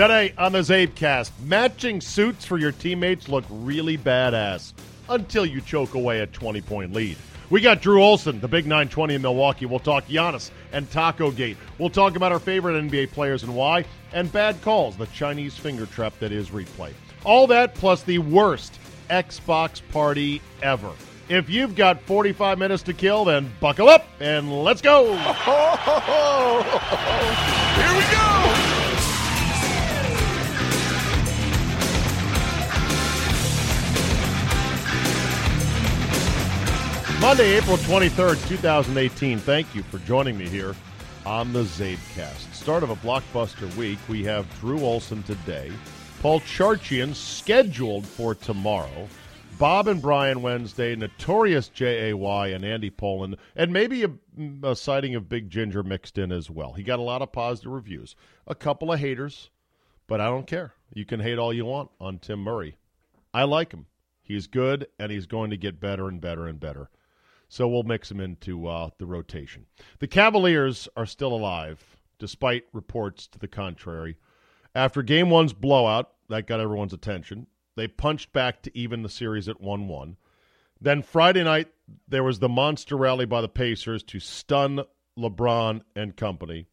Today on the CzabeCast, matching suits for your teammates look really badass until you choke away a 20 point lead. We got Drew Olson, the big 920 in Milwaukee. We'll talk Giannis and Taco Gate. We'll talk about our favorite NBA players and why, and bad calls, the Chinese finger trap that is replay. All that plus the worst Xbox party ever. If you've got 45 minutes to kill, then buckle up and let's go. Here we go! Monday, April 23rd, 2018. Thank you for joining me here on the CzabeCast. Start of a blockbuster week. We have Drew Olson today, Paul Charchian scheduled for tomorrow, Bob and Brian Wednesday, Notorious J.A.Y. and Andy Poland, and maybe a, a sighting of Big Ginger mixed in as well. He got a lot of positive reviews, a couple of haters, but I don't care. You can hate all you want on Tim Murray. I like him. He's good, and he's going to get better and better and better. So we'll mix them into uh, the rotation. The Cavaliers are still alive, despite reports to the contrary. After game one's blowout, that got everyone's attention. They punched back to even the series at 1 1. Then Friday night, there was the monster rally by the Pacers to stun LeBron and company.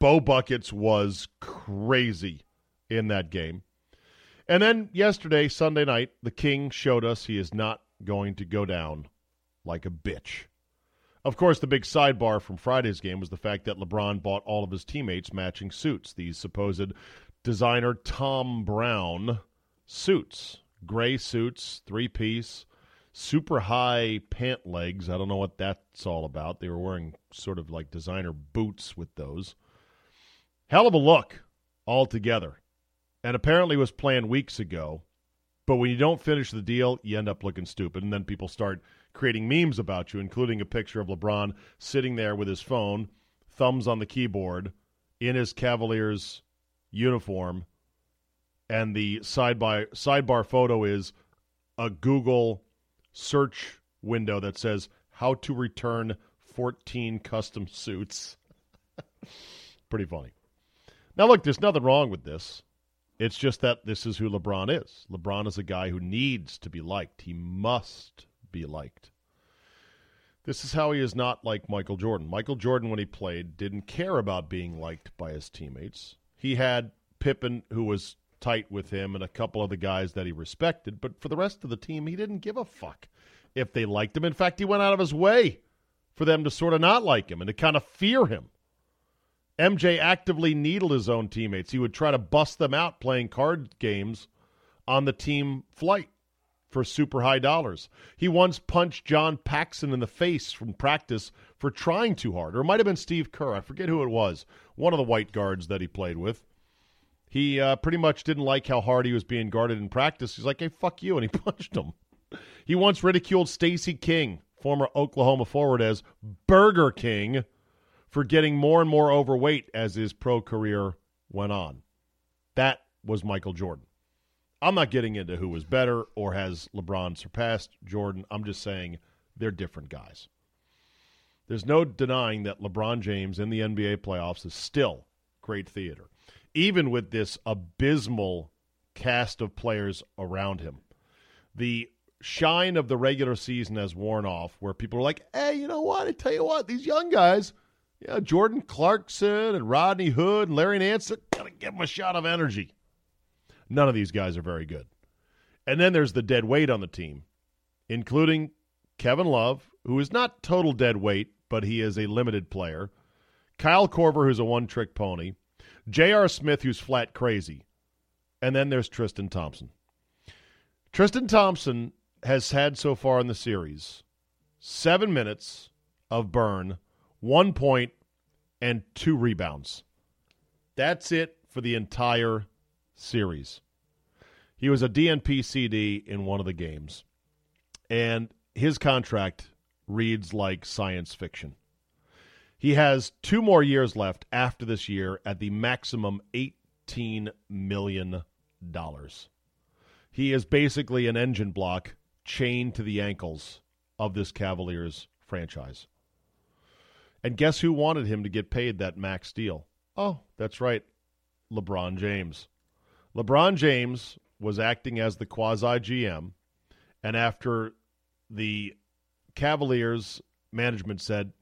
Bo Buckets was crazy in that game. And then yesterday, Sunday night, the King showed us he is not going to go down like a bitch. Of course, the big sidebar from Friday's game was the fact that LeBron bought all of his teammates matching suits, these supposed designer Thom Browne suits. Gray suits, three piece, super high pant legs. I don't know what that's all about. They were wearing sort of like designer boots with those. Hell of a look altogether. And apparently was planned weeks ago. But when you don't finish the deal, you end up looking stupid. And then people start creating memes about you, including a picture of LeBron sitting there with his phone, thumbs on the keyboard, in his Cavaliers uniform, and the side by sidebar photo is a Google search window that says how to return 14 custom suits. Pretty funny. Now look, there's nothing wrong with this. It's just that this is who LeBron is. LeBron is a guy who needs to be liked. He must be liked. This is how he is not like Michael Jordan. Michael Jordan, when he played, didn't care about being liked by his teammates. He had Pippen, who was tight with him, and a couple of the guys that he respected, but for the rest of the team, he didn't give a fuck if they liked him. In fact, he went out of his way for them to sort of not like him and to kind of fear him. MJ actively needled his own teammates. He would try to bust them out playing card games on the team flight for super high dollars. He once punched John Paxson in the face from practice for trying too hard, or it might have been Steve Kerr. I forget who it was. One of the white guards that he played with. He uh, pretty much didn't like how hard he was being guarded in practice. He's like, "Hey, fuck you," and he punched him. He once ridiculed Stacy King, former Oklahoma forward, as Burger King for getting more and more overweight as his pro career went on. That was Michael Jordan. I'm not getting into who was better or has LeBron surpassed Jordan. I'm just saying they're different guys. There's no denying that LeBron James in the NBA playoffs is still great theater, even with this abysmal cast of players around him. The shine of the regular season has worn off, where people are like, hey, you know what? I tell you what, these young guys – Yeah, Jordan Clarkson and Rodney Hood and Larry Nance, got to give them a shot of energy. None of these guys are very good. And then there's the dead weight on the team, including Kevin Love, who is not total dead weight, but he is a limited player. Kyle Korver, who's a one trick pony. J.R. Smith, who's flat crazy. And then there's Tristan Thompson. Tristan Thompson has had so far in the series seven minutes of burn, one point, and two rebounds. That's it for the entire series. He was a DNP CD in one of the games, and his contract reads like science fiction. He has two more years left after this year at the maximum $18 million. He is basically an engine block chained to the ankles of this Cavaliers franchise. And guess who wanted him to get paid that max deal? Oh, that's right, LeBron James. LeBron James was acting as the quasi GM, and after the Cavaliers management said,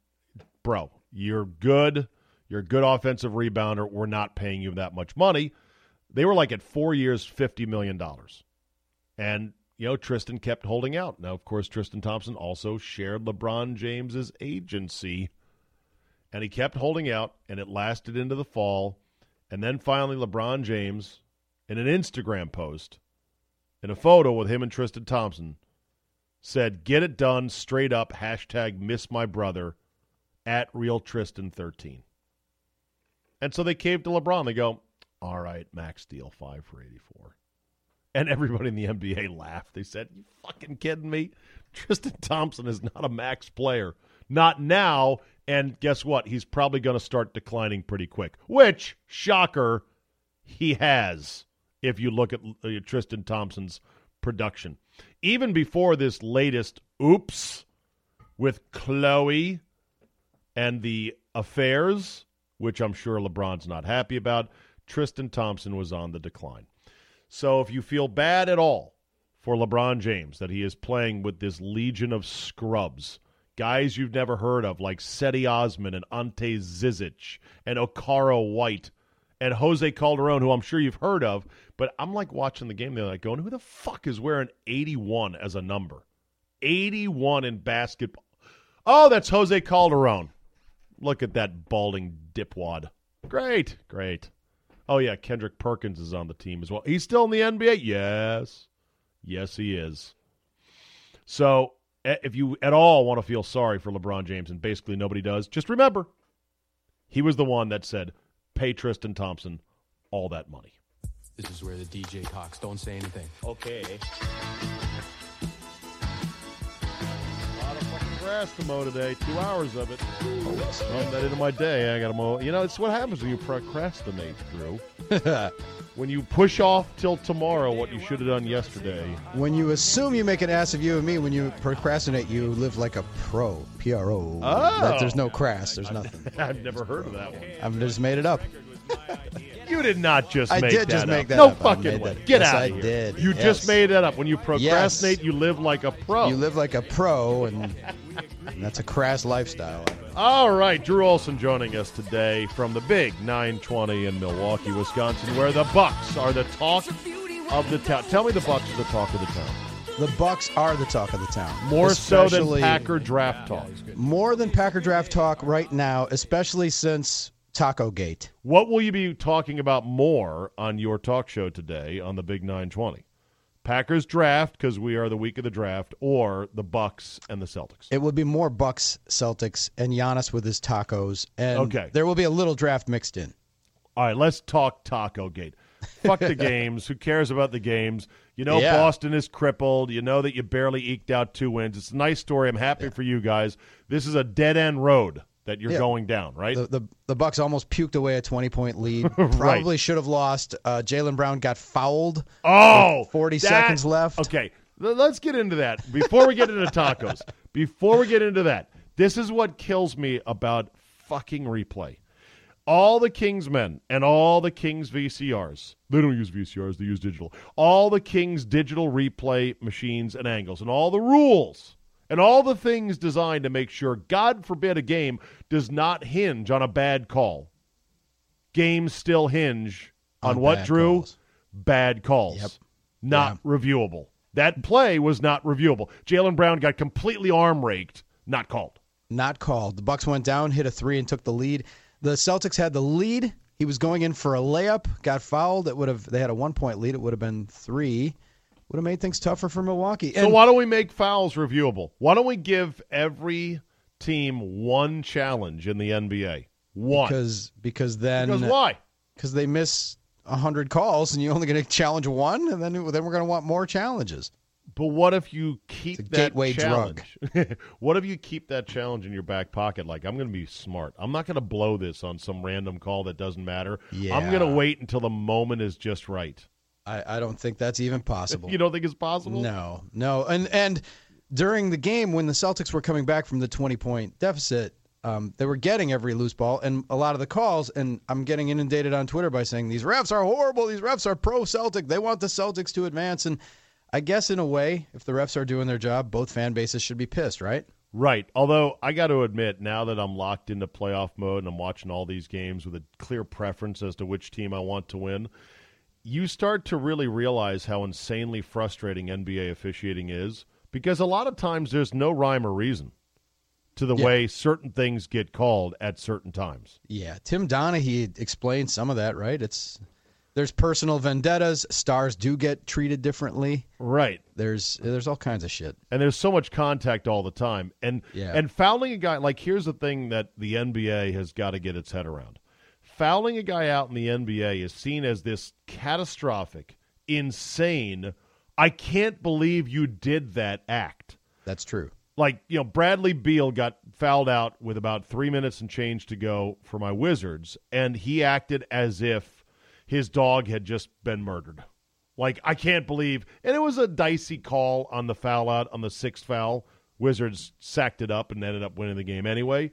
Bro, you're good. You're a good offensive rebounder. We're not paying you that much money. They were like at four years, $50 million. And, you know, Tristan kept holding out. Now, of course, Tristan Thompson also shared LeBron James's agency. And he kept holding out, and it lasted into the fall. And then finally, LeBron James, in an Instagram post, in a photo with him and Tristan Thompson, said, Get it done straight up, hashtag miss my brother at real Tristan 13. And so they caved to LeBron. They go, All right, max deal, five for 84. And everybody in the NBA laughed. They said, You fucking kidding me? Tristan Thompson is not a max player. Not now. And guess what? He's probably going to start declining pretty quick, which, shocker, he has if you look at uh, Tristan Thompson's production. Even before this latest oops with Khloe and the affairs, which I'm sure LeBron's not happy about, Tristan Thompson was on the decline. So if you feel bad at all for LeBron James that he is playing with this legion of scrubs, guys you've never heard of like Cedi Osman and Ante Zizic and Okaro White and Jose Calderon, who I'm sure you've heard of, but I'm like watching the game, they're like going, who the fuck is wearing 81 as a number? 81 in basketball. Oh, that's Jose Calderon. Look at that balding dipwad. Great, great. Oh yeah, Kendrick Perkins is on the team as well. He's still in the NBA. Yes, yes, he is. So if you at all want to feel sorry for LeBron James, and basically nobody does, just remember he was the one that said, "Pay Tristan Thompson all that money." This is where the DJ talks. Don't say anything. Okay. Grass to mow today. Two hours of it. Throwing that into my day. I got to mow. You know, it's what happens when you procrastinate, Drew. when you push off till tomorrow what you should have done yesterday. When you assume you make an ass of you and me, when you procrastinate, you live like a pro. P R O. Oh. There's no oh. crass. There's nothing. I've never heard of that one. I've just made it up. You did not just I make did that just up. make that no up. Fucking way. Get yes, out I of here. did. You Yes. just made that up. When you procrastinate, Yes. you live like a pro. You live like a pro, and, and that's a crass lifestyle. All right, Drew Olson joining us today from the big 920 in Milwaukee, Wisconsin, where the Bucks are the talk of the town. Tell me the Bucks are the talk of the town. The Bucks are the talk of the town. More so than Packer draft talk. More than Packer draft talk right now, especially since Taco Gate. What will you be talking about more on your talk show today on the Big 920? Packers draft because we are the week of the draft, or the Bucks and the Celtics. It would be more Bucks, Celtics, and Giannis with his tacos, and Okay. there will be a little draft mixed in. All right, let's talk Taco Gate. Fuck the games. Who cares about the games? You know Yeah. Boston is crippled. You know that you barely eked out two wins. It's a nice story. I'm happy for you guys. This is a dead end road that you're Yeah. going down, right? The, the the Bucks almost puked away a twenty point lead. Probably should have lost. Uh, Jaylen Brown got fouled. Oh, 40 that- seconds left. Okay, let's get into that before we get into tacos. Before we get into that, this is what kills me about fucking replay. All the Kings men and all the Kings VCRs, they don't use VCRs, they use digital. All the Kings digital replay machines and angles and all the rules and all the things designed to make sure, God forbid, a game does not hinge on a bad call. Games still hinge on, On what, Drew? calls. Bad calls. Yep. Not reviewable. That play was not reviewable. Jaylen Brown got completely arm raked, not called. Not called. The Bucks went down, hit a three, and took the lead. The Celtics had the lead. He was going in for a layup, got fouled. It would have. They had a one point lead. It would have been three. Would have made things tougher for Milwaukee. So And why don't we make fouls reviewable? Why don't we give every team one challenge in the NBA? One. because because then Because why? because they miss hundred calls and you're only going to challenge one, and then then we're going to want more challenges. But what if you keep that gateway challenge? what if you keep that challenge in your back pocket? Like I'm going to be smart. I'm not going to blow this on some random call that doesn't matter. Yeah. I'm going to wait until the moment is just right. I, I don't think that's even possible. You don't think it's possible? No, no, and and during the game when the Celtics were coming back from the twenty point deficit, um, they were getting every loose ball and a lot of the calls. And I'm getting inundated on Twitter by saying these refs are horrible. These refs are pro Celtic. They want the Celtics to advance. And I guess in a way, if the refs are doing their job, both fan bases should be pissed, right? Right. Although I got to admit, now that I'm locked into playoff mode and I'm watching all these games with a clear preference as to which team I want to win, you start to really realize how insanely frustrating NBA officiating is because a lot of times there's no rhyme or reason to the Yeah. way certain things get called at certain times. Yeah, Tim Donaghy explained some of that, right? It's there's personal vendettas. Stars do get treated differently. Right. There's there's all kinds of shit. and there's so much contact all the time and Yeah. and fouling a guy like here's the thing that the NBA has got to get its head around fouling a guy out in the NBA is seen as this catastrophic insane I can't believe you did that act. That's true. like you know Bradley Beal got fouled out with about 3 minutes and change to go for my Wizards and he acted as if his dog had just been murdered. Like I can't believe and it was a dicey call on the foul out on the sixth foul. Wizards sacked it up and ended up winning the game anyway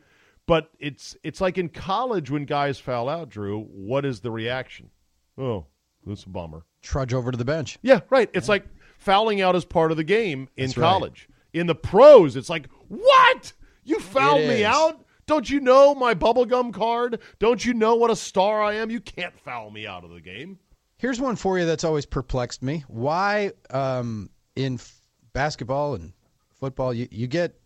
but it's it's like in college when guys foul out Drew what is the reaction oh that's a bummer Trudge over to the bench. yeah, right. It's like fouling out is part of the game in That's right. college. In the pros, it's like, what? You fouled me out? Don't you know my bubblegum card? Don't you know what a star I am? You can't foul me out of the game. Here's one for you that's always perplexed me. Why um, in f- basketball and football you, you get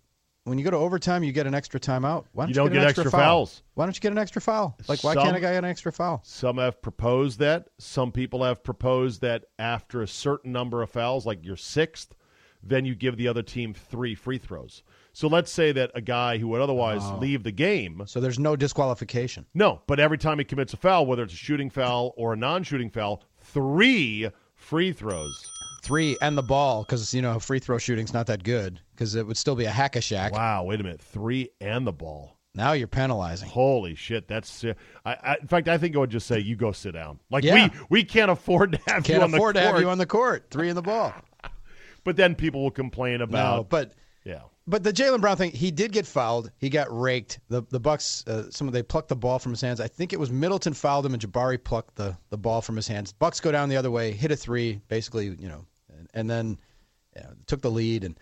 when you go to overtime you get an extra timeout? Why don't You you, don't get, extra, extra foul? fouls. Why don't you get an extra foul? Like why Some- can't a guy get an extra foul? Some have proposed that. Some people have proposed that after a certain number of fouls, like your sixth, then you give the other team three free throws. So let's say that a guy who would otherwise Oh. leave the game So there's no disqualification. No, but every time he commits a foul, whether it's a shooting foul or a non-shooting foul, three free throws. Three and the ball because you know free throw shooting's not that good because it would still be a hack a Shaq. Wow, wait a minute, three and the ball. Now you're penalizing. Holy shit, that's. si- I, I, in fact, I think I would just say you go sit down. Like Yeah. we we can't afford to have Can't you on afford the to court. have you on the court. Three in the ball. but then people will complain about. No, but yeah, But the Jaylen Brown thing, he did get fouled. He got raked. The the Bucks, uh, some of they plucked the ball from his hands. I think it was Middleton fouled him, and Jabari plucked the, the ball from his hands. Bucks go down the other way, hit a three, basically, you know, and, then you know, took the lead. And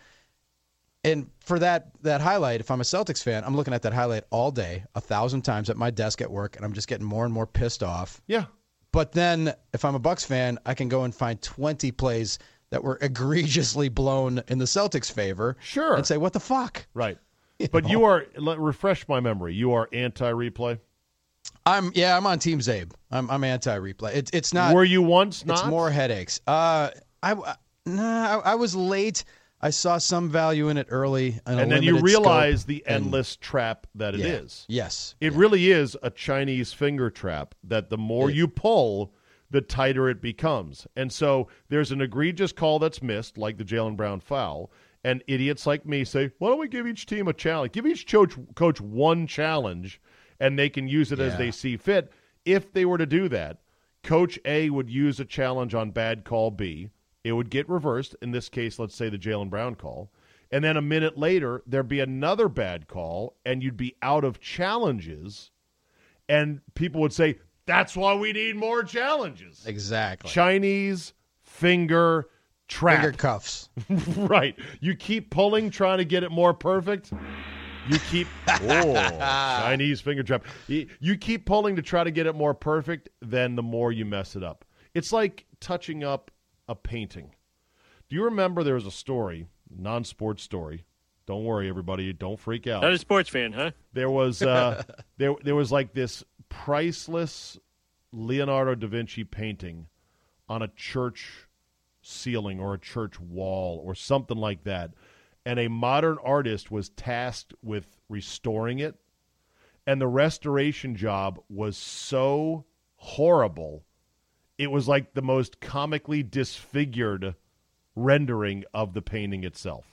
and for that that highlight, if I'm a Celtics fan, I'm looking at that highlight all day, a thousand times at my desk at work, and I'm just getting more and more pissed off. yeah. But then, if I'm a Bucks fan, I can go and find 20 plays that were egregiously blown in the Celtics' favor. Sure. And say, what the fuck? Right. But you are. Refresh my memory. You are anti-replay. I'm yeah, I'm on Team Czabe. I'm I'm anti-replay. It's it's not. Were you once It's not? more headaches. Uh, I nah, I, I was late. I saw some value in it early, in a and then you scope, realize the and- endless trap that it yeah. is. Yes, It really is a Chinese finger trap that the more you pull, the tighter it becomes. And so there's an egregious call that's missed, like the Jaylen Brown foul, and idiots like me say, why don't we give each team a challenge? Give each coach, coach one challenge, and they can use it as they see fit. If they were to do that, Coach A would use a challenge on bad call B. It would get reversed. In this case, let's say the Jaylen Brown call. And then a minute later, there'd be another bad call, and you'd be out of challenges. And people would say, that's why we need more challenges. exactly. Chinese finger trap. Finger cuffs. right. You keep pulling, trying to get it more perfect. You keep oh Chinese finger trap. You, you keep pulling to try to get it more perfect, then the more you mess it up. It's like touching up a painting. Do you remember there was a story, non-sports story? Don't worry, everybody. Don't freak out. Not a sports fan, huh? There was uh, there there was like this priceless Leonardo da Vinci painting on a church ceiling or a church wall or something like that, and a modern artist was tasked with restoring it, and the restoration job was so horrible, it was like the most comically disfigured rendering of the painting itself.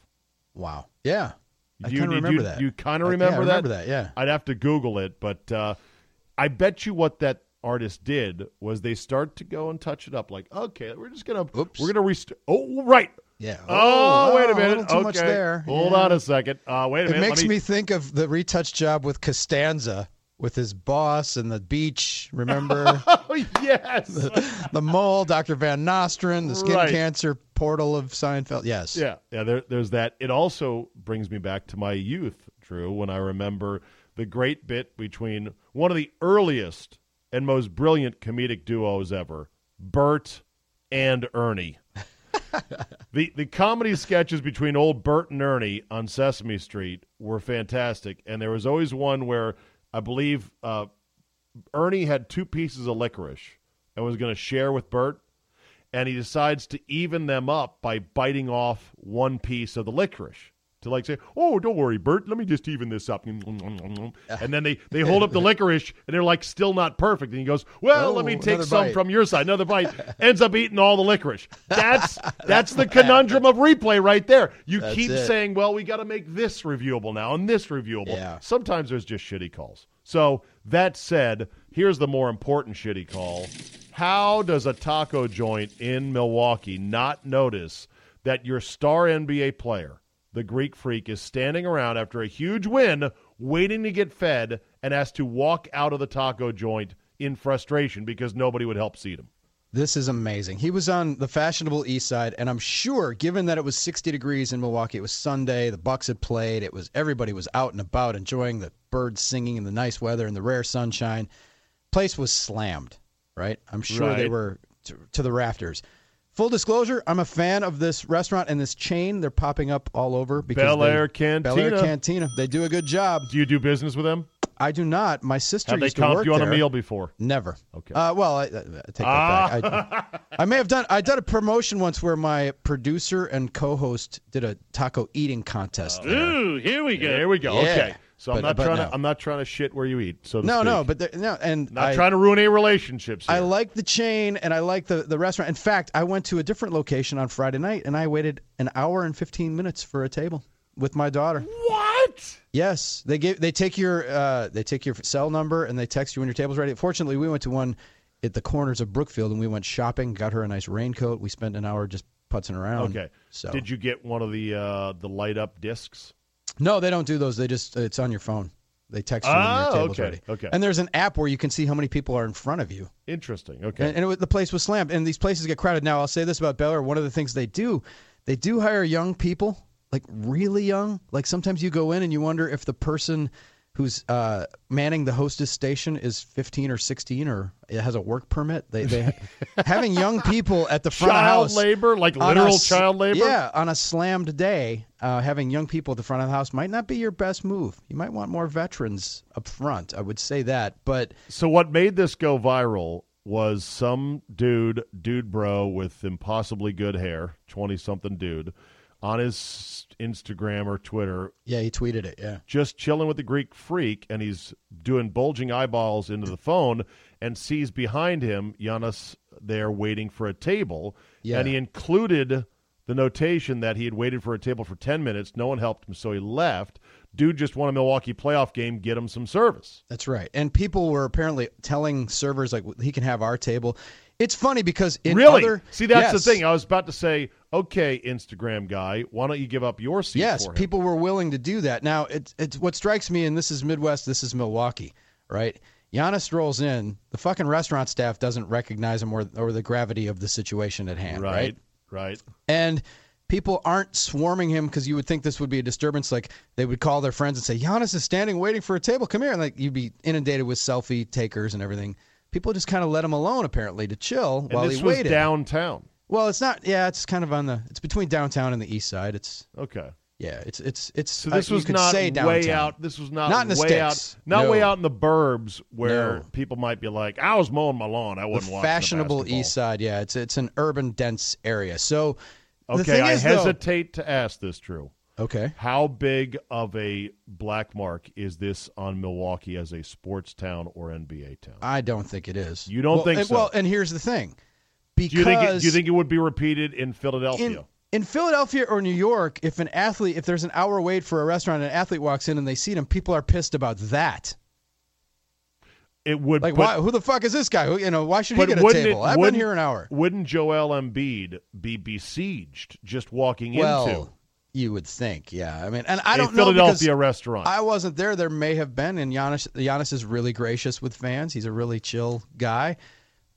Wow. Yeah. I You- kind of remember you- that. You kind of I- yeah, remember, remember that? that, yeah. I'd have to Google it, but uh, I bet you what that artist did was they start to go and touch it up. Like, okay, we're just gonna Oops. we're gonna restore. Oh, right. Yeah. Oh, wait a minute. little too okay. much there. Hold Yeah. on a second. Uh, wait a It minute. It makes Let me think of the retouch job with Costanza with his boss and the beach. Remember Oh yes. the mole, Dr. Van Nostrand, the skin Right. cancer portal of Seinfeld. Yes. Yeah, yeah. There, there's that. It also brings me back to my youth, Drew, when I remember the great bit between one of the earliest and most brilliant comedic duos ever, Bert and Ernie. the the comedy sketches between old Bert and Ernie on Sesame Street were fantastic, and there was always one where I believe uh, Ernie had two pieces of licorice and was going to share with Bert, and he decides to even them up by biting off one piece of the licorice to like say, "Oh, don't worry, Bert. Let me just even this up." And then they they hold up the licorice, and they're like still not perfect. And he goes, "Well, let Oh, me take some bite." from your side." Another bite ends up eating all the licorice. That's that's the conundrum of replay right there. You That's keep it. saying, "Well, we got to make this reviewable now and this reviewable." Yeah. Sometimes there's just shitty calls. So that said, here's the more important shitty call. How does a taco joint in Milwaukee not notice that your star NBA player, the Greek freak, is standing around after a huge win, waiting to get fed, and has to walk out of the taco joint in frustration because nobody would help seat him? This is amazing. He was on the fashionable East Side, and I'm sure, given that it was 60 degrees in Milwaukee, it was Sunday. The Bucks had played. It was everybody was out and about, enjoying the birds singing and the nice weather and the rare sunshine. Place was slammed. Right? I'm sure they were to, to the rafters. Full disclosure: I'm a fan of this restaurant and this chain. They're popping up all over because Bel they- Air Cantina. Bel Air Cantina. They do a good job. Do you do business with them? I do not. My sister Have they used to comped work you on there. a meal before? Never. Okay. Uh, well, I, I, I take that Ah. back. I, I may have done. I did a promotion once where my producer and co-host did a taco eating contest. there. Ooh, here we go. There we go. Yeah. Okay. So I'm not trying no. to I'm not trying to shit where you eat. So No, speak. no, but there, no, and not I, trying to ruin any relationships. I like the chain and I like the the restaurant. In fact, I went to a different location on Friday night and I waited an hour and 15 minutes for a table with my daughter. what? Yes, they give they take your uh, they take your cell number and they text you when your table's ready. Fortunately, we went to one at the corners of Brookfield and we went shopping. Got her a nice raincoat. We spent an hour just putzing around. Okay. So Did you get one of the uh, the light up discs? No, they don't do those. They just it's on your phone. They text you Ah, when your table's okay, ready. okay. And there's an app where you can see how many people are in front of you. Interesting. Okay. And, and it, was- the place was slammed. And these places get crowded. Now, I'll say this about Bel Air. One of the things they do, they do hire young people, like really young. Like sometimes you go in and you wonder if the person who's uh, manning the hostess station is 15 or 16 or it has a work permit. They, they having young people at the front child of the house. labor, like on a literal child labor. Yeah, on a slammed day, uh, having young people at the front of the house might not be your best move. You might want more veterans up front. I would say that, but So what made this go viral was some dude, dude bro with impossibly good hair, twenty something dude, on his Instagram or Twitter, yeah, he tweeted it. Yeah, just chilling with the Greek freak, and he's doing bulging eyeballs into the phone, and sees behind him Giannis there waiting for a table, Yeah. and he included the notation that he had waited for a table for ten minutes. No one helped him, so he left. Dude just won a Milwaukee playoff game. Get him some service. that's right. And people were apparently telling servers like he can have our table. It's funny because in really? other See, that's Yes. the thing. I was about to say, okay, Instagram guy, why don't you give up your seat Yes, people were willing to do that. Now, it's it's what strikes me, and this is Midwest, this is Milwaukee, right? Giannis rolls in, the fucking restaurant staff doesn't recognize him or or the gravity of the situation at hand, right? Right, Right. and people aren't swarming him because you would think this would be a disturbance. Like they would call their friends and say, "Giannis is standing waiting for a table. Come here!" And like you'd be inundated with selfie takers and everything. People just kind of let him alone apparently to chill And while this he was waited. downtown. Well, it's not. Yeah, it's kind of on the. It's between downtown and the east side. It's Okay. yeah. It's it's it's. So this uh, you was not say way downtown. out. This was not, Not in the way sticks. out. Not No. way out in the burbs where No. people might be like, "I was mowing my lawn. I The wasn't watching the fashionable basketball." east side. Yeah, it's it's an urban dense area. So the Okay, I is, though- hesitate to ask this, Drew. okay. How big of a black mark is this on Milwaukee as a sports town or NBA town? I don't think it is. You don't Well, think and, so? Well, and here's the thing. Because do you think it, do you think it would be repeated in Philadelphia? in, in Philadelphia or New York, if an athlete, if there's an hour wait for a restaurant and an athlete walks in and they see him, people are pissed about that. it would Like, but, why, who the fuck is this guy? Who, you know, why should he get a table? It, I've been wouldn't- here an hour. Wouldn't Joel Embiid be besieged just walking Well, into you would think, yeah. I mean, and I don't know Philadelphia restaurant? I wasn't there. There may have been, and Giannis, Giannis is really gracious with fans. He's a really chill guy,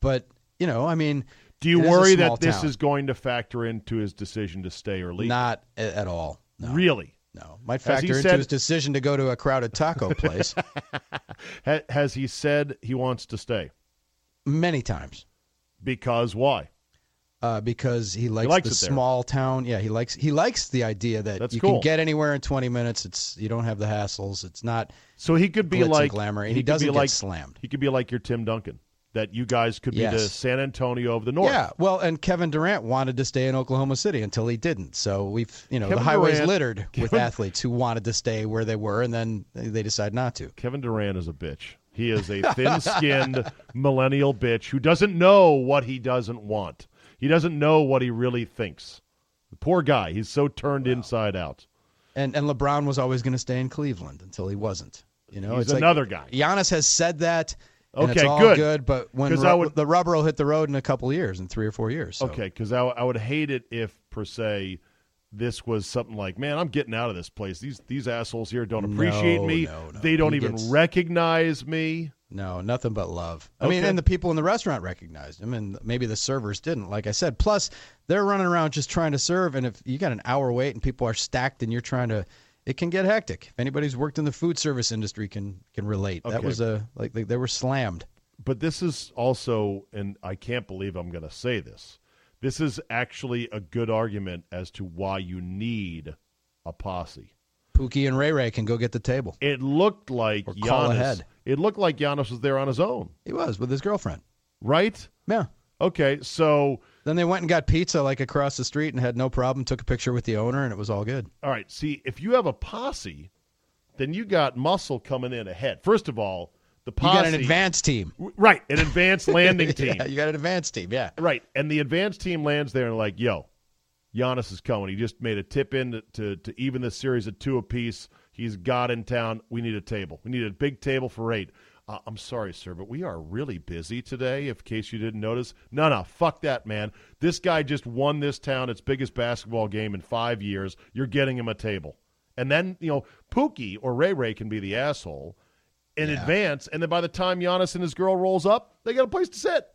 but you know, I mean, do you worry that this town. is going to factor into his decision to stay or leave? not at all. No, Really? no, might factor into said- his decision to go to a crowded taco place has he said he wants to stay? many times. Because why? uh, because he likes, likes the small town. Yeah, he likes he likes the idea that That's you cool. can get anywhere in 20 minutes. It's you don't have the hassles. It's not So he could be like glamour, and he could doesn't be get like, slammed. He could be like your Tim Duncan. That you guys could be the San Antonio of the North. Yeah, well, and Kevin Durant wanted to stay in Oklahoma City until he didn't. So we've you know Kevin the highways Durant- littered with athletes who wanted to stay where they were, and then they decide not to. Kevin Durant is a bitch. He is a thin-skinned millennial bitch who doesn't know what he doesn't want. He doesn't know what he really thinks. The poor guy. He's so turned inside out. And and LeBron was always going to stay in Cleveland until he wasn't. You know, He's it's like- another guy. Giannis has said that. And it's Okay, all good. but when ru- would- the rubber will hit the road in a couple of years, in three or four years. so. Okay, because I, I would hate it if per se this was something like, man, I'm getting out of this place. These these assholes here don't appreciate No, me. no, no. They don't He even gets- recognize me. No, nothing but love. I mean, and the people in the restaurant recognized him, and maybe the servers didn't. Like I said, plus they're running around just trying to serve, and if you got an hour wait and people are stacked, and you're trying to, it can get hectic. If anybody who's worked in the food service industry can can relate. That was a like they, they were slammed. But this is also, and I can't believe I'm going to say this. This is actually a good argument as to why you need a posse. Pookie and Ray Ray can go get the table. It looked like Or call ahead. It looked like Giannis was there on his own, He was with his girlfriend. right? Yeah. Okay, so Then they went and got pizza like across the street and had no problem. Took a picture with the owner, and it was all good. all right. See, if you have a posse, then you got muscle coming in ahead. First of all, the You posse got an advanced team. right? An advanced landing team, Yeah, you got an advanced team. Yeah. right? And the advanced team lands there and like, yo, Giannis is coming. He just made a tip in to, to, to even the series at two apiece. He's got in town. We need a table. We need a big table for eight. Uh, I'm sorry, sir, but we are really busy today. If in case you didn't notice, no, no, fuck that, man. This guy just won this town its biggest basketball game in five years. You're getting him a table, and then you know Pookie or Ray Ray can be the asshole in advance, and then by the time Giannis and his girl rolls up, they got a place to sit,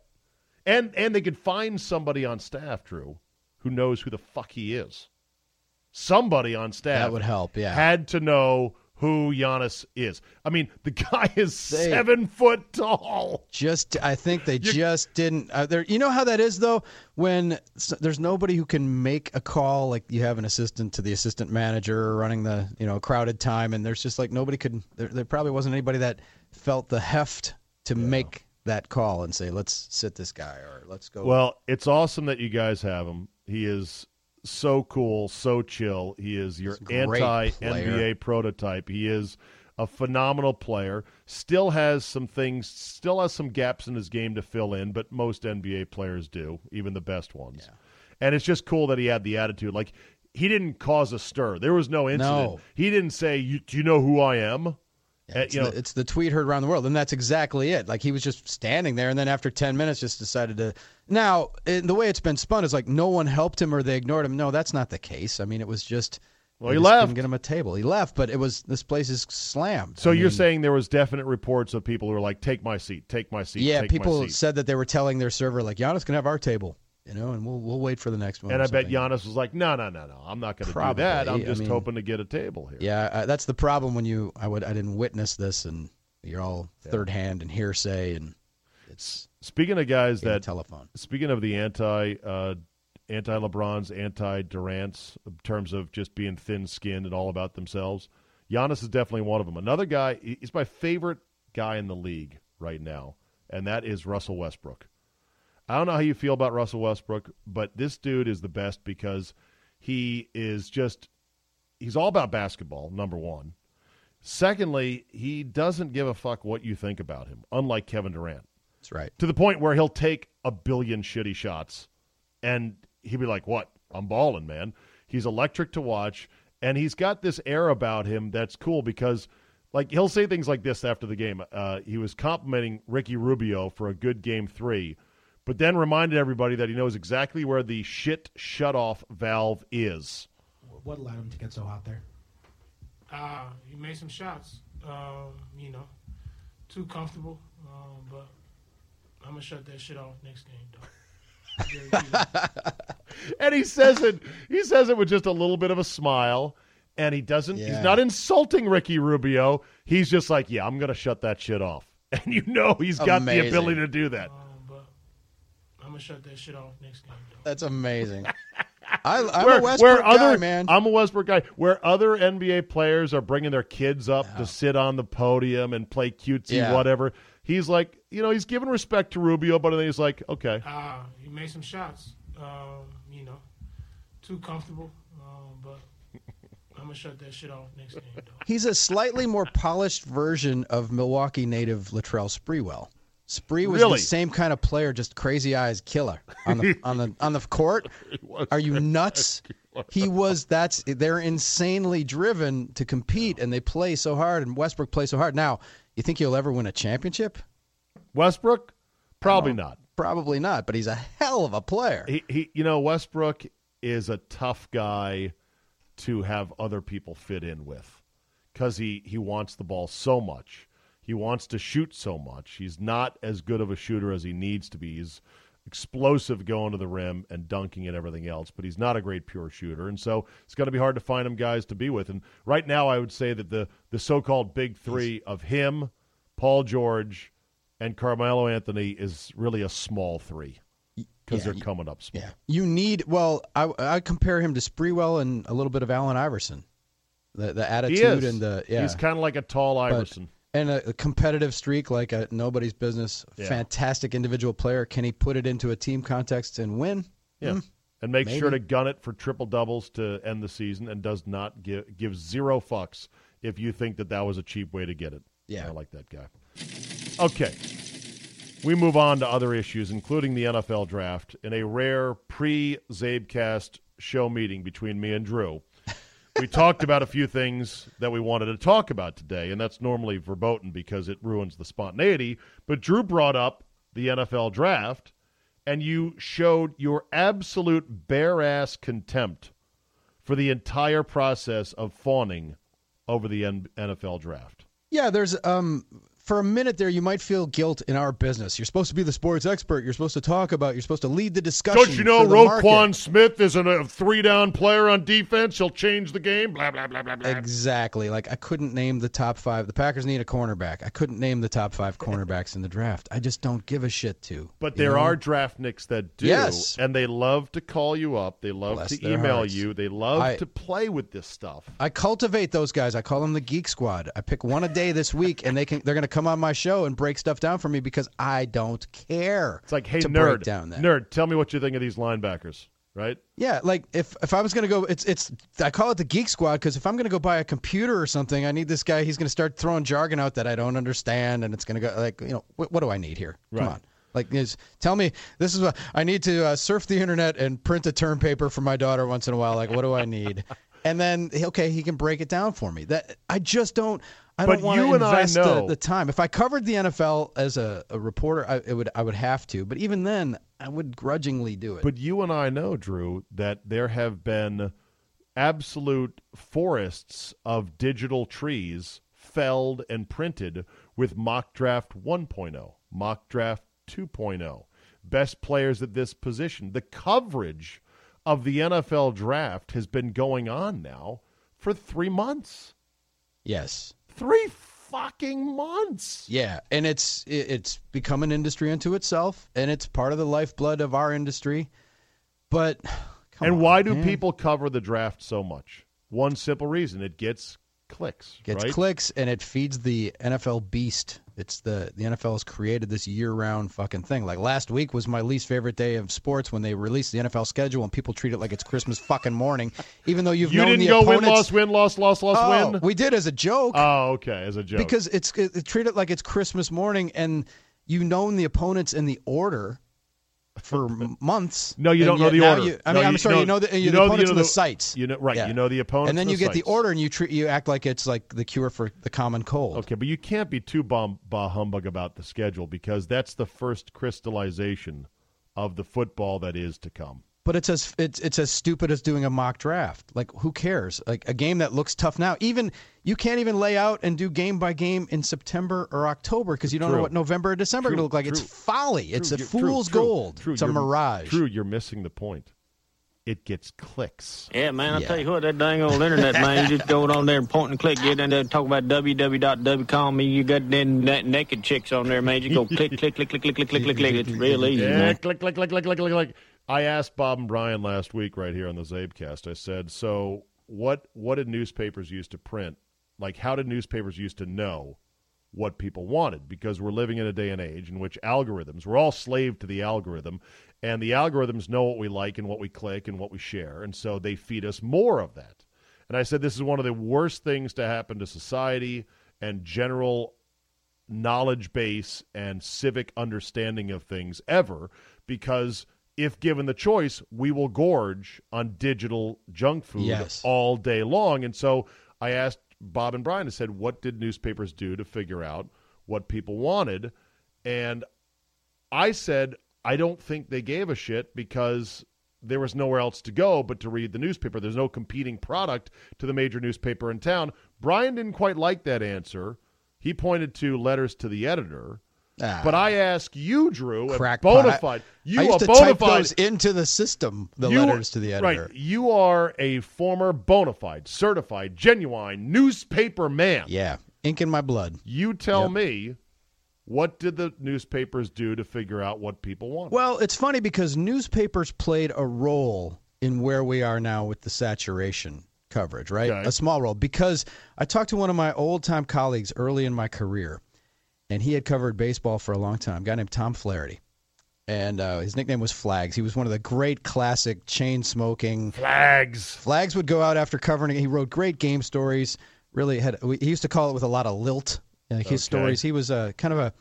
and and they could find somebody on staff, Drew, who knows who the fuck he is. Somebody on staff That would help, yeah. had to know who Giannis is. I mean, the guy is seven foot tall. Just, I think they just didn't. Uh, there, you know how that is though. When s- there's nobody who can make a call, like you have an assistant to the assistant manager running the, you know, crowded time, and there's just like nobody could. There, there probably wasn't anybody that felt the heft to make that call and say, "Let's sit this guy," or "Let's go." Well, it's awesome that you guys have him. He is so cool, so chill. He is your He's a great anti. NBA prototype. He is a phenomenal player. Still has some things, still has some gaps in his game to fill in, but most NBA players do, even the best ones. And it's just cool that he had the attitude. Like he didn't cause a stir. There was no incident. No. He didn't say, you, "Do you know who I am?" Uh, it's, you know, the, it's the tweet heard around the world, and that's exactly it. Like he was just standing there, and then after ten minutes, just decided to. Now, in the way it's been spun is like no one helped him or they ignored him. No, that's not the case. I mean, it was just. Well, he just left. Couldn't get him a table. He left, but it was this place is slammed. so I you're mean, saying there was definite reports of people who were like, "Take my seat, take my seat." Yeah, take people my seat. said that they were telling their server like Giannis can have our table. you know, and we'll we'll wait for the next one. And I bet. Giannis was like, no, no, no, no. I'm not going to do that. I'm I just mean- hoping to get a table here. Yeah, uh, that's the problem when you I would I didn't witness this and you're all third hand and hearsay and it's Speaking of guys that telephone. Speaking of the anti uh, anti LeBrons, anti Durant's, in terms of just being thin skinned and all about themselves, Giannis is definitely one of them. Another guy, he- he's my favorite guy in the league right now, and that is Russell Westbrook. I don't know how you feel about Russell Westbrook, but this dude is the best because he is just he's all about basketball, number one. Secondly, he doesn't give a fuck what you think about him, unlike Kevin Durant That's right. to the point where he'll take a billion shitty shots and he'll be like, What? I'm balling, man. He's electric to watch. And he's got this air about him that's cool because, like, he'll say things like this after the game. Uh, he was complimenting Ricky Rubio for a good game three, but then reminded everybody that he knows exactly where the shit shut off valve is. What allowed him to get so hot there? Uh, he made some shots. Um, you know, too comfortable. Um, but I'm gonna shut that shit off next game, though. and he says it he says it with just a little bit of a smile and he doesn't he's not insulting Ricky Rubio he's just like yeah I'm going to shut that shit off and you know he's got the ability to do that um, I'm gonna shut that shit off next game, though. That's amazing. I, I'm where, a Westbrook where other guy, man. I'm a Westbrook guy where other NBA players are bringing their kids up to sit on the podium and play cutesy Yeah. whatever he's like you know he's giving respect to Rubio but then he's like okay Uh, he made some shots. Um, you know, too comfortable. Um, but I'm gonna shut that shit off next game, though. He's a slightly more polished version of Milwaukee native Latrell Sprewell. Spree was Really? the same kind of player, just crazy eyes killer on the on the on the court. Are you nuts? He was. That's they're insanely driven to compete, and they play so hard. And Westbrook plays so hard. Now, you think he'll ever win a championship? Westbrook probably not Probably not. But he's a hell of a player. he, he you know Westbrook is a tough guy to have other people fit in with because he he wants the ball so much he wants to shoot so much he's not as good of a shooter as he needs to be he's explosive going to the rim and dunking and everything else but he's not a great pure shooter and so it's going to be hard to find him guys to be with and right now i would say that the the so-called big three of him paul george and carmelo anthony is really a small three because Yeah, they're coming up small Yeah, you need. Well, I I compare him to Sprewell and a little bit of Allen Iverson. The the He attitude and the yeah. He's kind of like a tall But- Iverson. And a, a competitive streak like a nobody's business. Yeah. Fantastic individual player. Can he put it into a team context and win? yeah. Hmm. And make maybe. sure to gun it for triple doubles to end the season and does not give give zero fucks if you think that that was a cheap way to get it. Yeah. I like that guy. Okay. We move on to other issues, including the NFL draft. In a rare pre CzabeCast show meeting between me and Drew, we talked about a few things that we wanted to talk about today, and that's normally verboten because it ruins the spontaneity. But Drew brought up the NFL draft, and you showed your absolute bare ass contempt for the entire process of fawning over the NFL draft. Yeah, there's um for a minute there you might feel guilt in our business. You're supposed to be the sports expert. You're supposed to talk about. You're supposed to lead the discussion. Don't you know Roquan market. Smith isn't a three down player on defense? He'll change the game. Blah blah blah blah blah. Exactly. Like I couldn't name the top five. The Packers need a cornerback. I couldn't name the top five cornerbacks in the draft. I just don't give a shit to. But there know? are draftniks that do, Yes. and they love to call you up. They love Bless to email hearts. you. They love I- to play with this stuff. I cultivate those guys. I call them the Geek Squad. I pick one a day this week, and they can they're going to come on my show and break stuff down for me because I don't care. It's like, hey, nerd, break down that. nerd, tell me what you think of these linebackers, right? Yeah, like if if I was going to go, it's it's I call it the Geek Squad because if I'm going to go buy a computer or something, I need this guy. He's going to start throwing jargon out that I don't understand, and it's going to go like you know what, what do I need here? Come on. Like, is, tell me this is what I need to uh, surf the internet and print a term paper for my daughter once in a while. Like, what do I need? And then, okay, he can break it down for me. That I just don't. I But don't want you to and I invest know- the, the time. If I covered the NFL as a, a reporter, I it would I would have to. But even then, I would grudgingly do it. But you and I know, Drew, that there have been absolute forests of digital trees felled and printed with mock draft 1.0, mock draft 2.0. best players at this position. The coverage of the NFL draft has been going on now for three months. Yes. Three fucking months. Yeah, and it's it's become an industry unto itself, and it's part of the lifeblood of our industry. But and on, why do man. people cover the draft so much? One simple reason: it gets clicks. gets right? clicks and it feeds the NFL beast. It's the the NFL has created this year round fucking thing. Like last week was my least favorite day of sports when they released the NFL schedule and people treat it like it's Christmas fucking morning, even though you've You known didn't the go win, opponents. loss, win, loss, loss, loss, Oh, win. we did as a joke Oh, okay, as a joke. because it's it, it- treat it like it's Christmas morning and you've known the opponents in the order for months. No, you don't know the order. you- I No, mean, I'm you- sorry, no, you know the, you the know- opponents you in know the the- sites. you know- right, Yeah. you know the opponents and then you the get the order, and you treat you act like it's like the cure for the common cold. Okay, but you can't be too bum, bah humbug about the schedule because that's the first crystallization of the football that is to come. But it's as it's it's as stupid as doing a mock draft. Like who cares? Like a game that looks tough now. Even you can't even lay out and do game by game in September or October because you don't know what November or December going to look like. It's true. folly. It's a True, you're- fool's true, gold. True, it's a you're- mirage. True, you're missing the point. It gets clicks. Yeah, man, I Yeah. tell you what, that dang old internet, man, you just go on there and point and click, get in there and talk about www.w.com, and you got then that naked chicks on there, man. You go click, click, click, click, click, click, click, click, click. It's real easy, Yeah, man. click, click, click, click, click, click, click. I asked Bob and Brian last week right here on the CzabeCast. I said, "So what? What did newspapers used to print? Like, how did newspapers used to know what people wanted? Because we're living in a day and age in which algorithms. We're all slave to the algorithm, and the algorithms know what we like and what we click and what we share, and so they feed us more of that." And I said, "This is one of the worst things to happen to society and general knowledge base and civic understanding of things ever because if given the choice, we will gorge on digital junk food Yes. all day long. And so I asked Bob and Brian, I said, what did newspapers do to figure out what people wanted? And I said, I don't think they gave a shit because there was nowhere else to go but to read the newspaper. There's no competing product to the major newspaper in town. Brian didn't quite like that answer. He pointed to letters to the editor. Ah. But I ask you, Drew, bona fide. You I used a to bona type fide. those into the system. The you- letters to the editor. Right. You are a former bona fide, certified, genuine newspaper man. Yeah, ink in my blood. You tell Yep. me, what did the newspapers do to figure out what people want? Well, it's funny because newspapers played a role in where we are now with the saturation coverage, right? Okay. A small role because I talked to one of my old time colleagues early in my career, and he had covered baseball for a long time. A guy named Tom Flaherty. And uh, his nickname was Flags. He was one of the great classic chain smoking Flags. Flags would go out after covering. He wrote great game stories. Really had he used to call it with a lot of lilt. Like his Okay. stories. He was a kind of a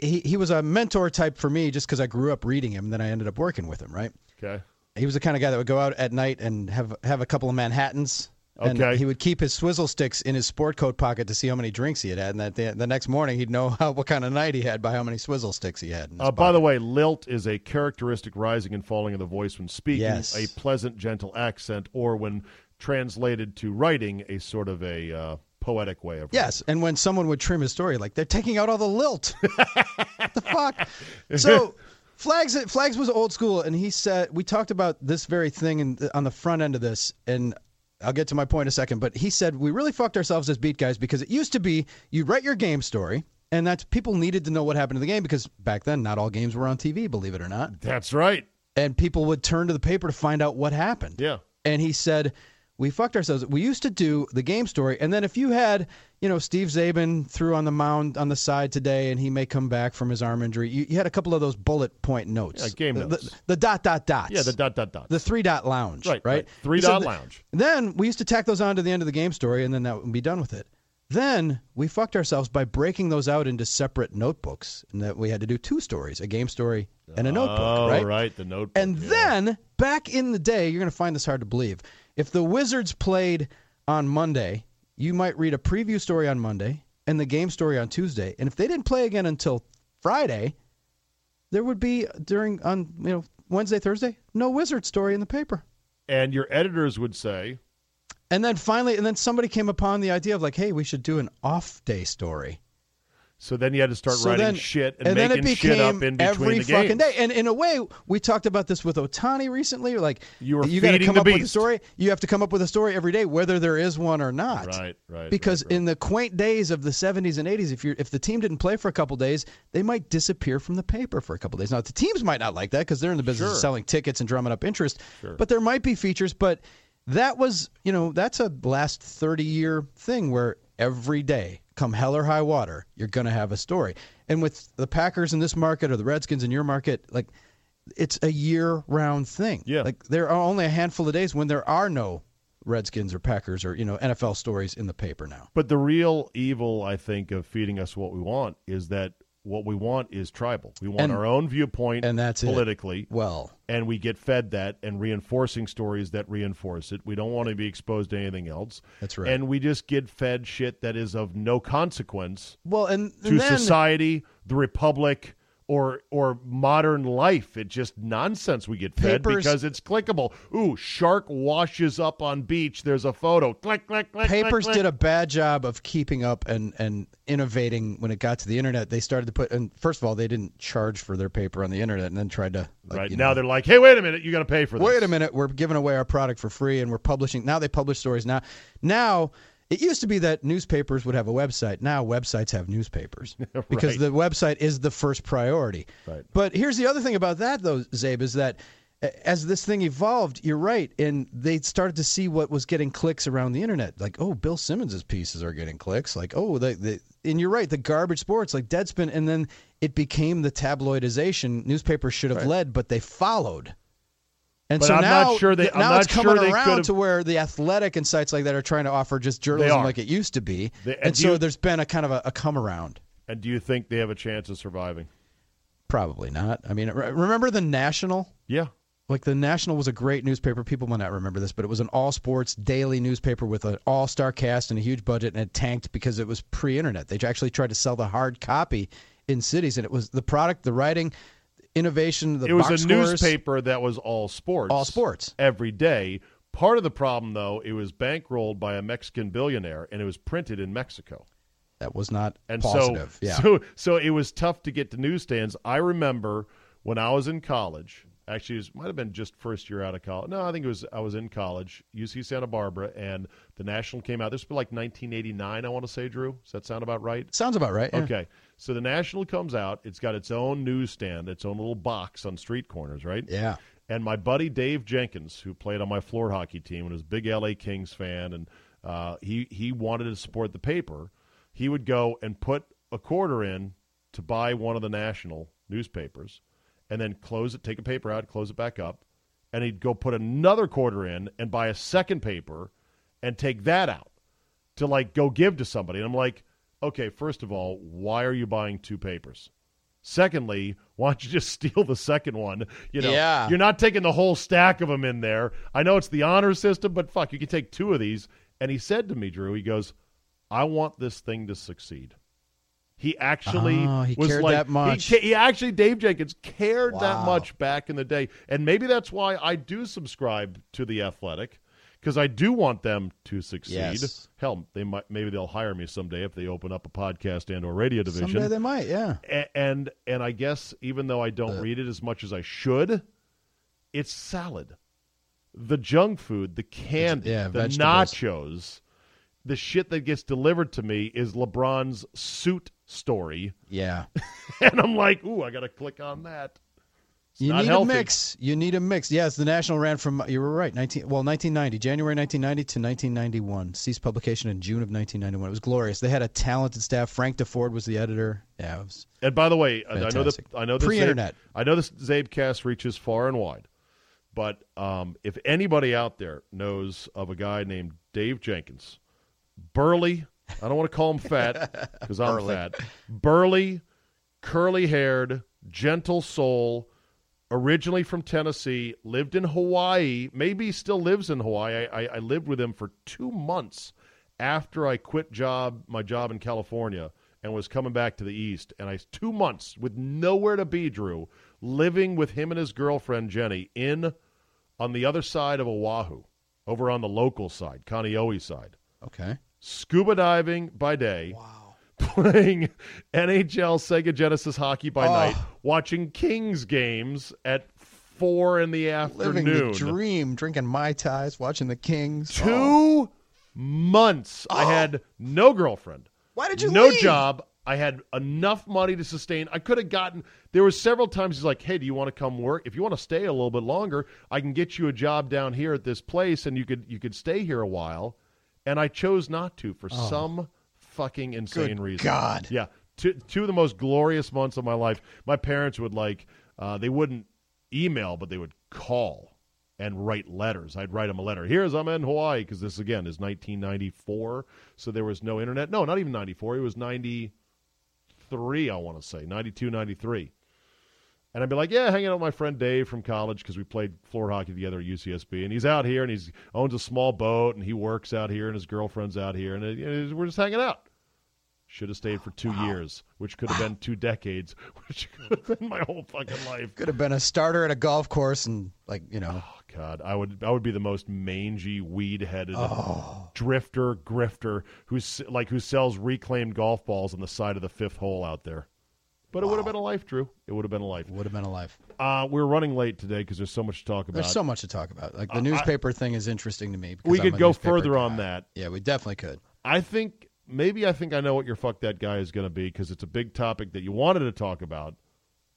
he he was a mentor type for me just because I grew up reading him. And then I ended up working with him. Right. Okay. He was the kind of guy that would go out at night and have have a couple of Manhattans. And Okay. he would keep his swizzle sticks in his sport coat pocket to see how many drinks he had had. And that the, the next morning he'd know how, what kind of night he had by how many swizzle sticks he had. Uh, by the way, lilt is a characteristic rising and falling of the voice when speaking, Yes. a pleasant, gentle accent, or when translated to writing, a sort of a uh, poetic way of Yes, and when someone would trim his story, like they're taking out all the lilt. what the fuck? So Flags Flags was old school, and he said we talked about this very thing in, on the front end of this, and I'll get to my point in a second. But he said we really fucked ourselves as beat guys because it used to be you write your game story. And that's people needed to know what happened in the game because back then not all games were on TV, believe it or not. That's right. And people would turn to the paper to find out what happened. Yeah. And he said, We fucked ourselves. We used to do the game story. And then if you had, you know, Steve Zabin threw on the mound on the side today and he may come back from his arm injury, you, you had a couple of those bullet point notes. Yeah, game the, notes. The, the dot, dot, dots. Yeah, the dot, dot, dot. The three dot lounge. Right, Right. right. Three said dot lounge. Then we used to tack those on to the end of the game story and then that would be done with it. Then we fucked ourselves by breaking those out into separate notebooks, and that we had to do two stories: a game story and a notebook. oh, right? right, the notebook. And yeah. then back in the day, you're going to find this hard to believe. If the Wizards played on Monday, you might read a preview story on Monday and the game story on Tuesday. And if they didn't play again until Friday, there would be during on you know Wednesday, Thursday, no Wizard story in the paper. and your editors would say, And then finally, and then somebody came upon the idea of like, hey, we should do an off day story. So then you had to start So writing then- shit and, and then making it shit became up in between every the fucking day. And in a way, we talked about this with Ohtani recently. Like You were you gotta feeding come up with a story. You have to come up with a story every day, whether there is one or not. Right, right, Because right, right. in the quaint days of the '70s and '80s, if you if the team didn't play for a couple days, they might disappear from the paper for a couple days. Now the teams might not like that because they're in the business Sure. of selling tickets and drumming up interest. Sure. But there might be features. But that was you know that's a last 30 year thing where every day come hell or high water you're going to have a story. And with the packers in this market or the redskins in your market like it's a year round thing. Yeah. like there are only a handful of days when there are no redskins or packers or you know nfl stories in the paper now. But the real evil, I think, of feeding us what we want is that what we want is tribal. We want And- our own viewpoint and that's it. politically. well and we get fed that and reinforcing stories that reinforce it. We don't want to be exposed to anything else. That's right. And we just get fed shit that is of no consequence well and, to then, society, the republic, or or modern life. It's just nonsense we get fed Papers- because it's clickable. Ooh, shark washes up on beach. There's a photo. Click, click, click. papers click, did a bad job of keeping up and, and innovating when it got to the internet. They started to put, and first of all, they didn't charge for their paper on the internet, and then tried to like, right now know, they're like, hey, wait a minute, you got to pay for this. wait a minute, we're giving away our product for free, and we're publishing. Now they publish stories. Now, now it used to be that newspapers would have a website. Now websites have newspapers because the website is the first priority. Right. But here's the other thing about that, though, Czabe, is that as this thing evolved, you're right, and they started to see what was getting clicks around the internet. Like, oh, Bill Simmons's pieces are getting clicks. Like, oh, the, the and you're right, the garbage sports like Deadspin, and then it became the tabloidization. Newspapers should have led, but they followed. And But so I'm now, not sure they- now not it's coming sure around to where the athletic and sites like that are trying to offer just journalism like it used to be. They- and and so you- there's been a kind of a, a come around. And do you think they have a chance of surviving? Probably not. I mean, remember the National? Yeah. Like the National was a great newspaper. People might not remember this, but it was an all sports daily newspaper with an all star cast and a huge budget, and it tanked because it was pre internet. They actually tried to sell the hard copy in cities, and it was the product, the writing, innovation, the it was a scores. newspaper that was all sports. All sports. Every day. Part of the problem, though, it was bankrolled by a Mexican billionaire and it was printed in Mexico. That was not And positive. so, yeah. so, so it was tough to get to newsstands. I remember when I was in college. Actually, it was, might have been just first year out of college. No, I think it was I was in college, UC Santa Barbara, and the National came out. This was like 1989, I want to say, Drew. Does that sound about right? Sounds about right. yeah. Okay. So the National comes out. It's got its own newsstand, its own little box on street corners, right? Yeah. And my buddy Dave Jenkins, who played on my floor hockey team and was a big LA Kings fan, and uh, he he wanted to support the paper. He would go and put a quarter in to buy one of the national newspapers, and then close it, take a paper out, close it back up, and he'd go put another quarter in and buy a second paper, and take that out to like go give to somebody. And I'm like, okay, first of all, why are you buying two papers? Secondly, why don't you just steal the second one? You know, Yeah. you're not taking the whole stack of them in there. I know it's the honor system, but fuck, you can take two of these. And he said to me, Drew, he goes, I want this thing to succeed. He actually Oh, he was cared like, that much. He, he actually, Dave Jenkins cared that much back in the day, and maybe that's why I do subscribe to the Athletic because I do want them to succeed. Yes. Hell, they might maybe they'll hire me someday if they open up a podcast and or radio division. Someday they might. Yeah. A- and and I guess even though I don't uh. read it as much as I should, it's salad. The junk food, the candy, yeah, the vegetables. nachos, the shit that gets delivered to me is LeBron's suit story, Yeah. and I'm like, ooh, I got to click on that. You need healthy. a mix. You need a mix. Yes, the National ran from you were right, nineteen well, nineteen ninety, January nineteen ninety to nineteen ninety one. Ceased publication in June of nineteen ninety one. It was glorious. They had a talented staff. Frank Deford was the editor. Yeah, it was And by the way, I- I know Fantastic. I know this Pre-internet. Czabe, I know this CzabeCast reaches far and wide, but um, if anybody out there knows of a guy named Dave Jenkins, burly, I don't want to call him fat because I'm Burly. fat, burly, curly-haired, gentle soul, originally from Tennessee, lived in Hawaii, maybe still lives in Hawaii. I, I, lived with him for two months after I quit job my job in California and was coming back to the East. And I two months with nowhere to be, Drew, living with him and his girlfriend Jenny in on the other side of Oahu, over on the local side, Kaneohe side okay. scuba diving by day, wow. Playing NHL Sega Genesis hockey by Oh. night, watching Kings games at four in the Living afternoon. the dream, drinking mai tais, watching the Kings. Two Oh. months. I oh. had no girlfriend. Why did you No leave? job. I had enough money to sustain. I could have gotten. There were several times he's like, "Hey, do you want to come work? If you want to stay a little bit longer, I can get you a job down here at this place, and you could you could stay here a while." And I chose not to for oh. some fucking insane. Good reason. God. Yeah, two two of the most glorious months of my life. My parents would like. Uh, they wouldn't email, but they would call and write letters. I'd write them a letter. Here's I'm in Hawaii because this again is 1994, so there was no internet. No, not even 94. It was 93. I want to say 92, 93. And I'd be like, yeah, hanging out with my friend Dave from college because we played floor hockey together at UCSB, and he's out here and he owns a small boat and he works out here and his girlfriend's out here and it, it- we're just hanging out. Should have stayed for two years, which could have been two decades, which could have been my whole fucking life. Could have been a starter at a golf course and like you know. Oh God, I would I would be the most mangy, weed-headed Oh. drifter, grifter who's like who sells reclaimed golf balls on the side of the fifth hole out there. But it would have been a life, Drew. It would have been a life. Would have been a life. Uh, we're running late today because there's so much to talk about. There's so much to talk about. Like Uh, the I- thing is interesting to me. because we I'm could go newspaper further on that. Yeah, we definitely could. I think maybe I think I know what your fuck that guy is going to be because it's a big topic that you wanted to talk about,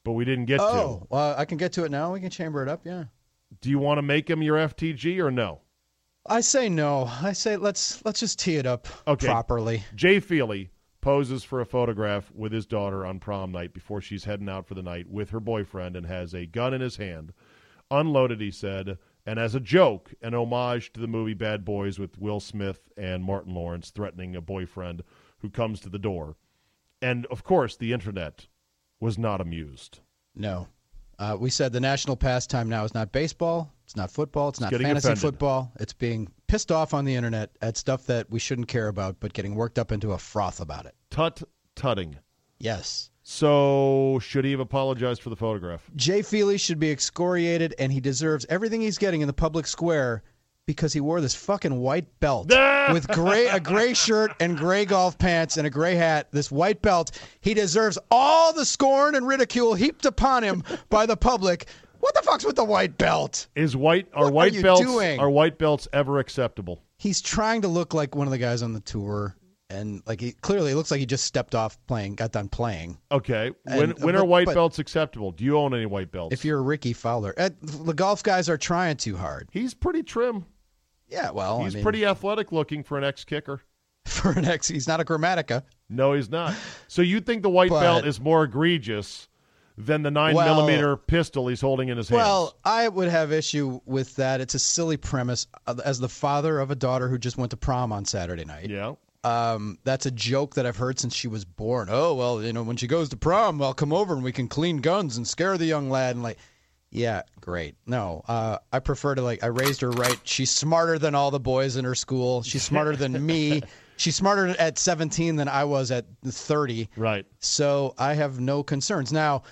but we didn't get to. Oh, well, I can get to it now. We can chamber it up. Yeah. Do you want to make him your FTG or no? I say no. I say let's let's just tee it up Okay. properly. Jay Feely poses for a photograph with his daughter on prom night before she's heading out for the night with her boyfriend and has a gun in his hand. Unloaded, he said, and as a joke, an homage to the movie Bad Boys with Will Smith and Martin Lawrence threatening a boyfriend who comes to the door. And of course, the internet was not amused. No. Uh, we said the national pastime now is not baseball, it's not football, it's, not fantasy offended. football. It's being pissed off on the internet at stuff that we shouldn't care about, but getting worked up into a froth about it. Tut tutting. Yes. So, should he have apologized for the photograph? Jay Feely should be excoriated, and he deserves everything he's getting in the public square because he wore this fucking white belt with gray a gray shirt and gray golf pants and a gray hat. This white belt, he deserves all the scorn and ridicule heaped upon him by the public. What the fuck's with the white belt? Is white are What are white you belts doing? are white belts ever acceptable? He's trying to look like one of the guys on the tour, and like he clearly looks like he just stepped off playing, got done playing. Okay. When And- when are but- white but- belts acceptable? Do you own any white belts? If you're Rickie Fowler, uh, the golf guys are trying too hard. He's pretty trim. Yeah, well, He's I mean, pretty athletic looking for an ex kicker. for an ex. He's not a Grammatica. No, he's not. So you think the white But- belt is more egregious than the nine Well- millimeter pistol he's holding in his hand. Well, I would have issue with that. It's a silly premise. Uh, As the father of a daughter who just went to prom on Saturday night, yeah. Um, that's a joke that I've heard since she was born. Oh well, you know, when she goes to prom, I'll come over and we can clean guns and scare the young lad. And like, yeah, great. No, uh, I prefer to like. I raised her right. She's smarter than all the boys in her school. She's smarter than me. She's smarter at 17 than I was at 30. Right. So I have no concerns. Now,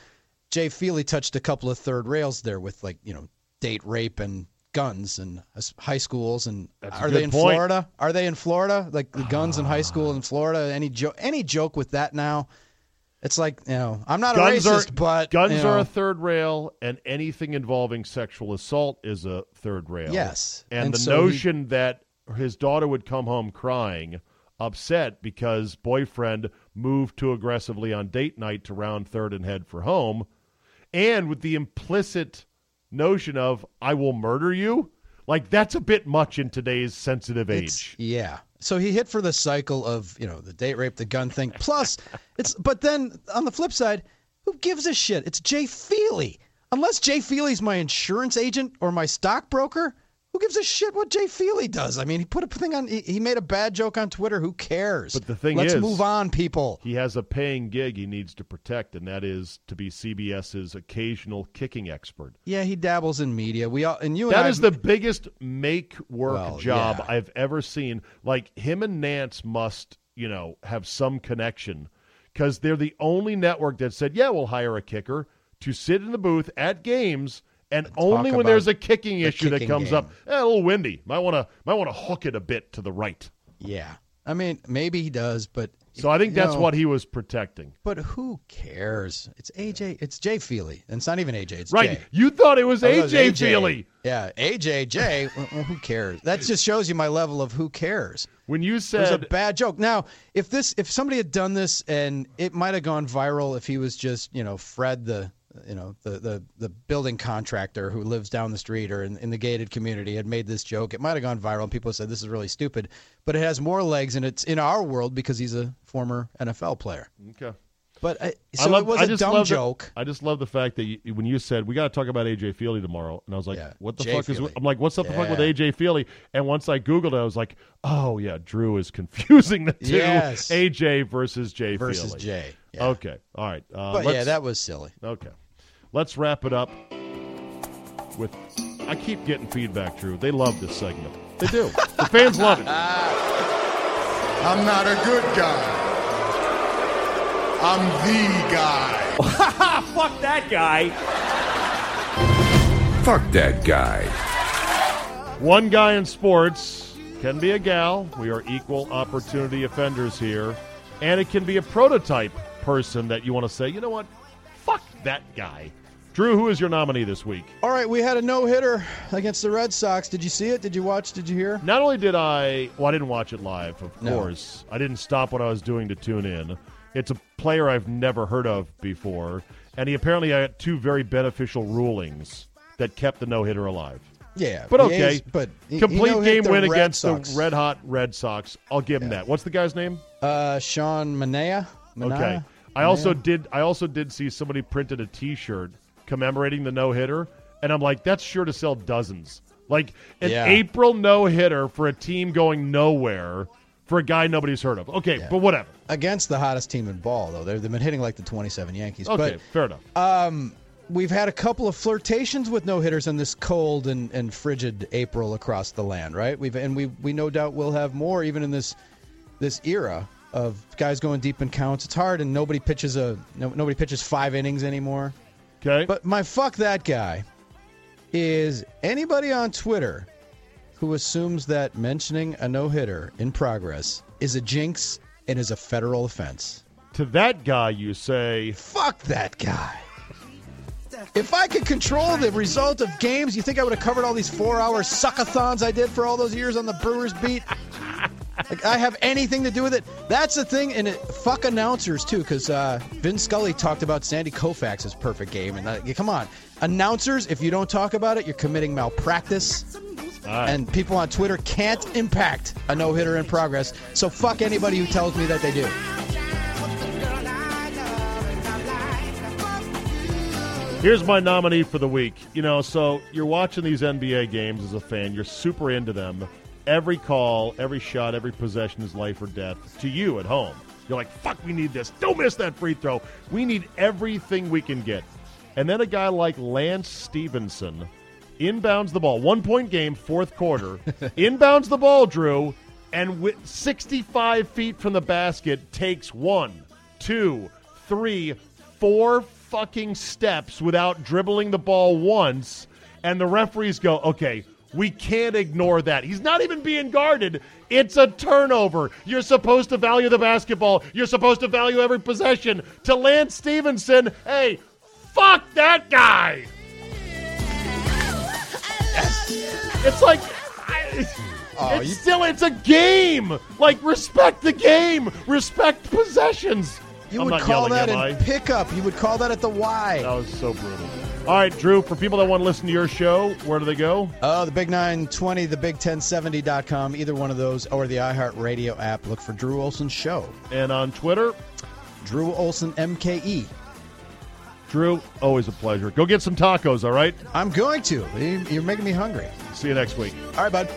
Jay Feely touched a couple of third rails there with like, you know, date rape and guns and high schools and That's are they in point. Florida? Are they in Florida? Like the guns in high ah. school in Florida? Any joke any joke with that now? It's like, you know, I'm not Guns a racist, are but guns you know, are a third rail, and anything involving sexual assault is a third rail. Yes. And, And the so he- notion that his daughter would come home crying, upset because boyfriend moved too aggressively on date night to round third and head for home, and with the implicit notion of "I will murder you," like that's a bit much in today's sensitive It's- age. Yeah. So he hit for the cycle of, you know, the date rape, the gun thing. Plus, it's but then on the flip side, who gives a shit? It's Jay Feely. Unless Jay Feely's my insurance agent or my stockbroker, who gives a shit what Jay Feely does? I mean, he put a thing on he, he made a bad joke on Twitter. Who cares? But the thing is Let's is- move on, people. He has a paying gig he needs to protect, and that is to be CBS's occasional kicking expert. Yeah, he dabbles in media. We all and you and That I is the biggest make work Well, job yeah. I've ever seen. Like him and Nantz must, you know, have some connection because they're the only network that said, "Yeah, we'll hire a kicker to sit in the booth at games." And only when there's a kicking the issue that comes game. up, eh, a little windy. Might want to might want to hook it a bit to the right. Yeah. I mean, maybe he does, but So I think that's know, what he was protecting. But who cares? It's AJ. It's Jay Feely, and it's not even AJ. It's Right. Jay. You thought it was Oh, that was AJ Feely. Yeah, AJ Jay. well, who cares? That just shows you my level of who cares. When you said It was a bad joke. Now, if this, if somebody had done this, and it might have gone viral if he was just, you know, Fred the, you know, the the the building contractor who lives down the street or in, in the gated community had made this joke, it might have gone viral, and people said this is really stupid. But it has more legs, and it's in our world because he's a former NFL player. Okay. But I, I so love- it was I a dumb the- joke. I just love the fact that you, when you said we got to talk about AJ Feely tomorrow, and I was like, Yeah, "What the Jay fuck is?" I'm like, "What's up the fuck with AJ Feely?" And once I googled it, I was like, "Oh yeah, Drew is confusing the two Yes. AJ versus Jay versus Feely." Jay. Yeah. Okay, all right. Uh, But yeah, that was silly. okay. Let's wrap it up with. I keep getting feedback, Drew. They love this segment. They do. the fans love it. I'm not a good guy. I'm the guy. Fuck that guy. Fuck that guy. One guy in sports can be a gal. We are equal opportunity offenders here. And it can be a prototype person that you want to say, you know what? Fuck that guy. Drew, who is your nominee this week? All right, we had a no hitter against the Red Sox. Did you see it? Did you watch? Did you hear? Not only did I, well, I didn't watch it live, of No. course. I didn't stop what I was doing to tune in. It's a player I've never heard of before, and he apparently had two very beneficial rulings that kept the no hitter alive. Yeah, But okay, is- but he- he complete no-hit game win Red against Sox. the red hot Red Sox. I'll give him that. What's the guy's name? Uh, Sean Manaea. Manaea? Okay. I also did. I also did see somebody printed a T-shirt commemorating the no hitter, and I'm like, that's sure to sell dozens. Like an Yeah. April no hitter for a team going nowhere for a guy nobody's heard of. Okay, but whatever. against the hottest team in ball, though. They're, they've been hitting like the 27 Yankees. Okay, But fair enough. um, we've had a couple of flirtations with no hitters in this cold and, and frigid April across the land, right? We've and we we no doubt will have more even in this this era of guys going deep in counts. It's hard, and nobody pitches a no, nobody pitches five innings anymore. Okay. But my fuck that guy is anybody on Twitter who assumes that mentioning a no hitter in progress is a jinx and is a federal offense. to that guy, you say, Fuck that guy. If I could control the result of games, you think I would have covered all these four-hour suckathons I did for all those years on the Brewers beat? Like I have anything to do with it? That's the thing, and it, fuck announcers too, because uh, Vin Scully talked about Sandy Koufax's perfect game, and uh, come on, announcers, if you don't talk about it, you're committing malpractice. And people on Twitter can't impact a no hitter in progress. So fuck anybody who tells me that they do. Here's my nominee for the week. You know, so you're watching these NBA games as a fan, you're super into them. Every call, every shot, every possession is life or death to you at home. You're like, fuck, we need this. Don't miss that free throw. We need everything we can get. And then a guy like Lance Stephenson inbounds the ball, one point game, fourth quarter, inbounds the ball, Drew, and with 65 feet from the basket takes one, two, three, four fucking steps without dribbling the ball once, and the referees go, okay, we can't ignore that. He's not even being guarded. It's a turnover. You're supposed to value the basketball. You're supposed to value every possession. To Lance Stephenson, hey, fuck that guy. It's like I, Oh, it's you- still it's a game. Like respect the game. Respect possessions. You I'm would call yelling, that in I? pickup. You would call that at the Y. That was so brutal. All right, Drew, for people that want to listen to your show, where do they go? Oh, the Big 920, the Big 1070.com, either one of those, or the iHeartRadio app. Look for Drew Olson Show. And on Twitter, Drew Olson MKE. Drew, always a pleasure. Go get some tacos, all right? I'm going to. You're making me hungry. See you next week. All right, bud.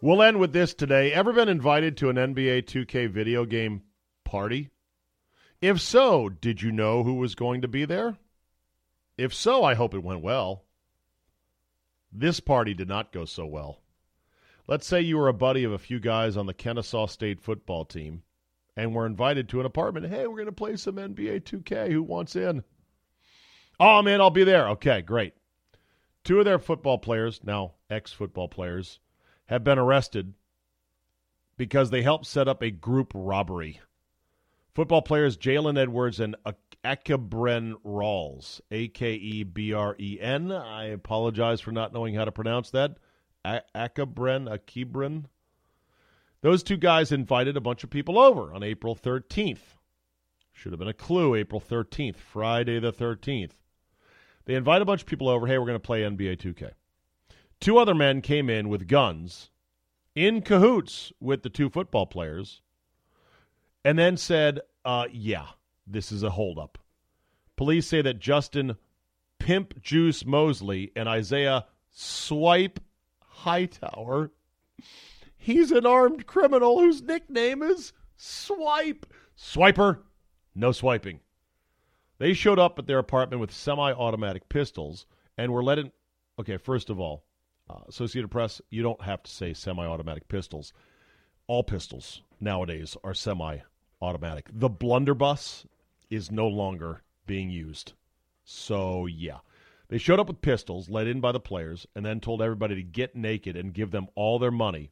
We'll end with this today. Ever been invited to an NBA 2K video game party? If so, did you know who was going to be there? If so, I hope it went well. This party did not go so well. Let's say you were a buddy of a few guys on the Kennesaw State football team and were invited to an apartment. Hey, we're going to play some NBA 2K. Who wants in? Oh, man, I'll be there. Okay, great. Two of their football players, now ex football players, have been arrested because they helped set up a group robbery. Football players Jalen Edwards and Akebren Rawls, A K E B R E N. I apologize for not knowing how to pronounce that. A- Akebren, Akebren. Those two guys invited a bunch of people over on April 13th. Should have been a clue, April 13th, Friday the 13th. They invite a bunch of people over. Hey, we're going to play NBA 2K. Two other men came in with guns in cahoots with the two football players and then said, uh, yeah, this is a holdup. Police say that Justin Pimp Juice Mosley and Isaiah Swipe Hightower, he's an armed criminal whose nickname is Swipe. Swiper, no swiping. They showed up at their apartment with semi automatic pistols and were let in. Okay, first of all, uh, Associated Press, you don't have to say semi automatic pistols. All pistols nowadays are semi automatic. The blunderbuss is no longer being used. So, yeah. They showed up with pistols, led in by the players, and then told everybody to get naked and give them all their money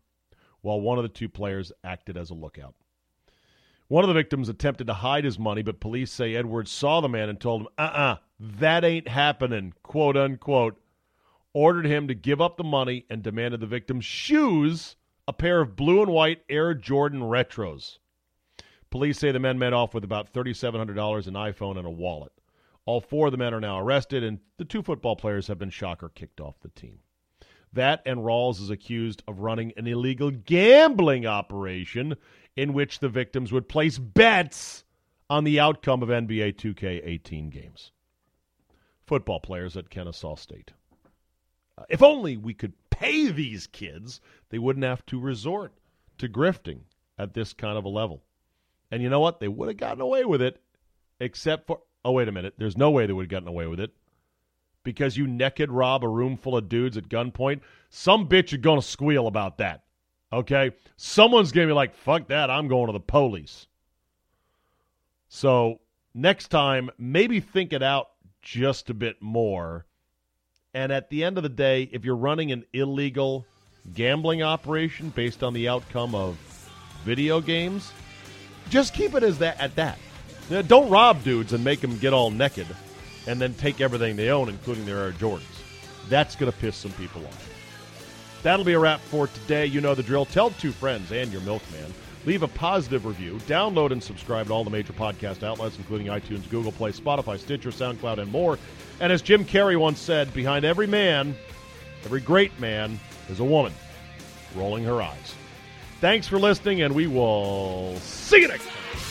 while one of the two players acted as a lookout. One of the victims attempted to hide his money, but police say Edwards saw the man and told him, uh uh-uh, uh, that ain't happening, quote unquote. Ordered him to give up the money and demanded the victim's shoes, a pair of blue and white Air Jordan Retros. Police say the men met off with about $3,700, an iPhone, and a wallet. All four of the men are now arrested, and the two football players have been shocker kicked off the team. That and Rawls is accused of running an illegal gambling operation in which the victims would place bets on the outcome of NBA 2K18 games. Football players at Kennesaw State. Uh, if only we could pay these kids, they wouldn't have to resort to grifting at this kind of a level. And you know what? They would have gotten away with it, except for. Oh, wait a minute. There's no way they would have gotten away with it. Because you naked rob a room full of dudes at gunpoint. Some bitch is to squeal about that. Okay? Someone's going to be like, fuck that. I'm going to the police. So next time, maybe think it out just a bit more. And at the end of the day, if you're running an illegal gambling operation based on the outcome of video games, just keep it as that at that. don't rob dudes and make them get all naked and then take everything they own, including their Air Jordans. That's going to piss some people off. That'll be a wrap for today. You know the drill. Tell two friends and your milkman. Leave a positive review. Download and subscribe to all the major podcast outlets, including iTunes, Google Play, Spotify, Stitcher, SoundCloud, and more. And as Jim Carrey once said, behind every man, every great man, is a woman rolling her eyes. Thanks for listening, and we will see you next time.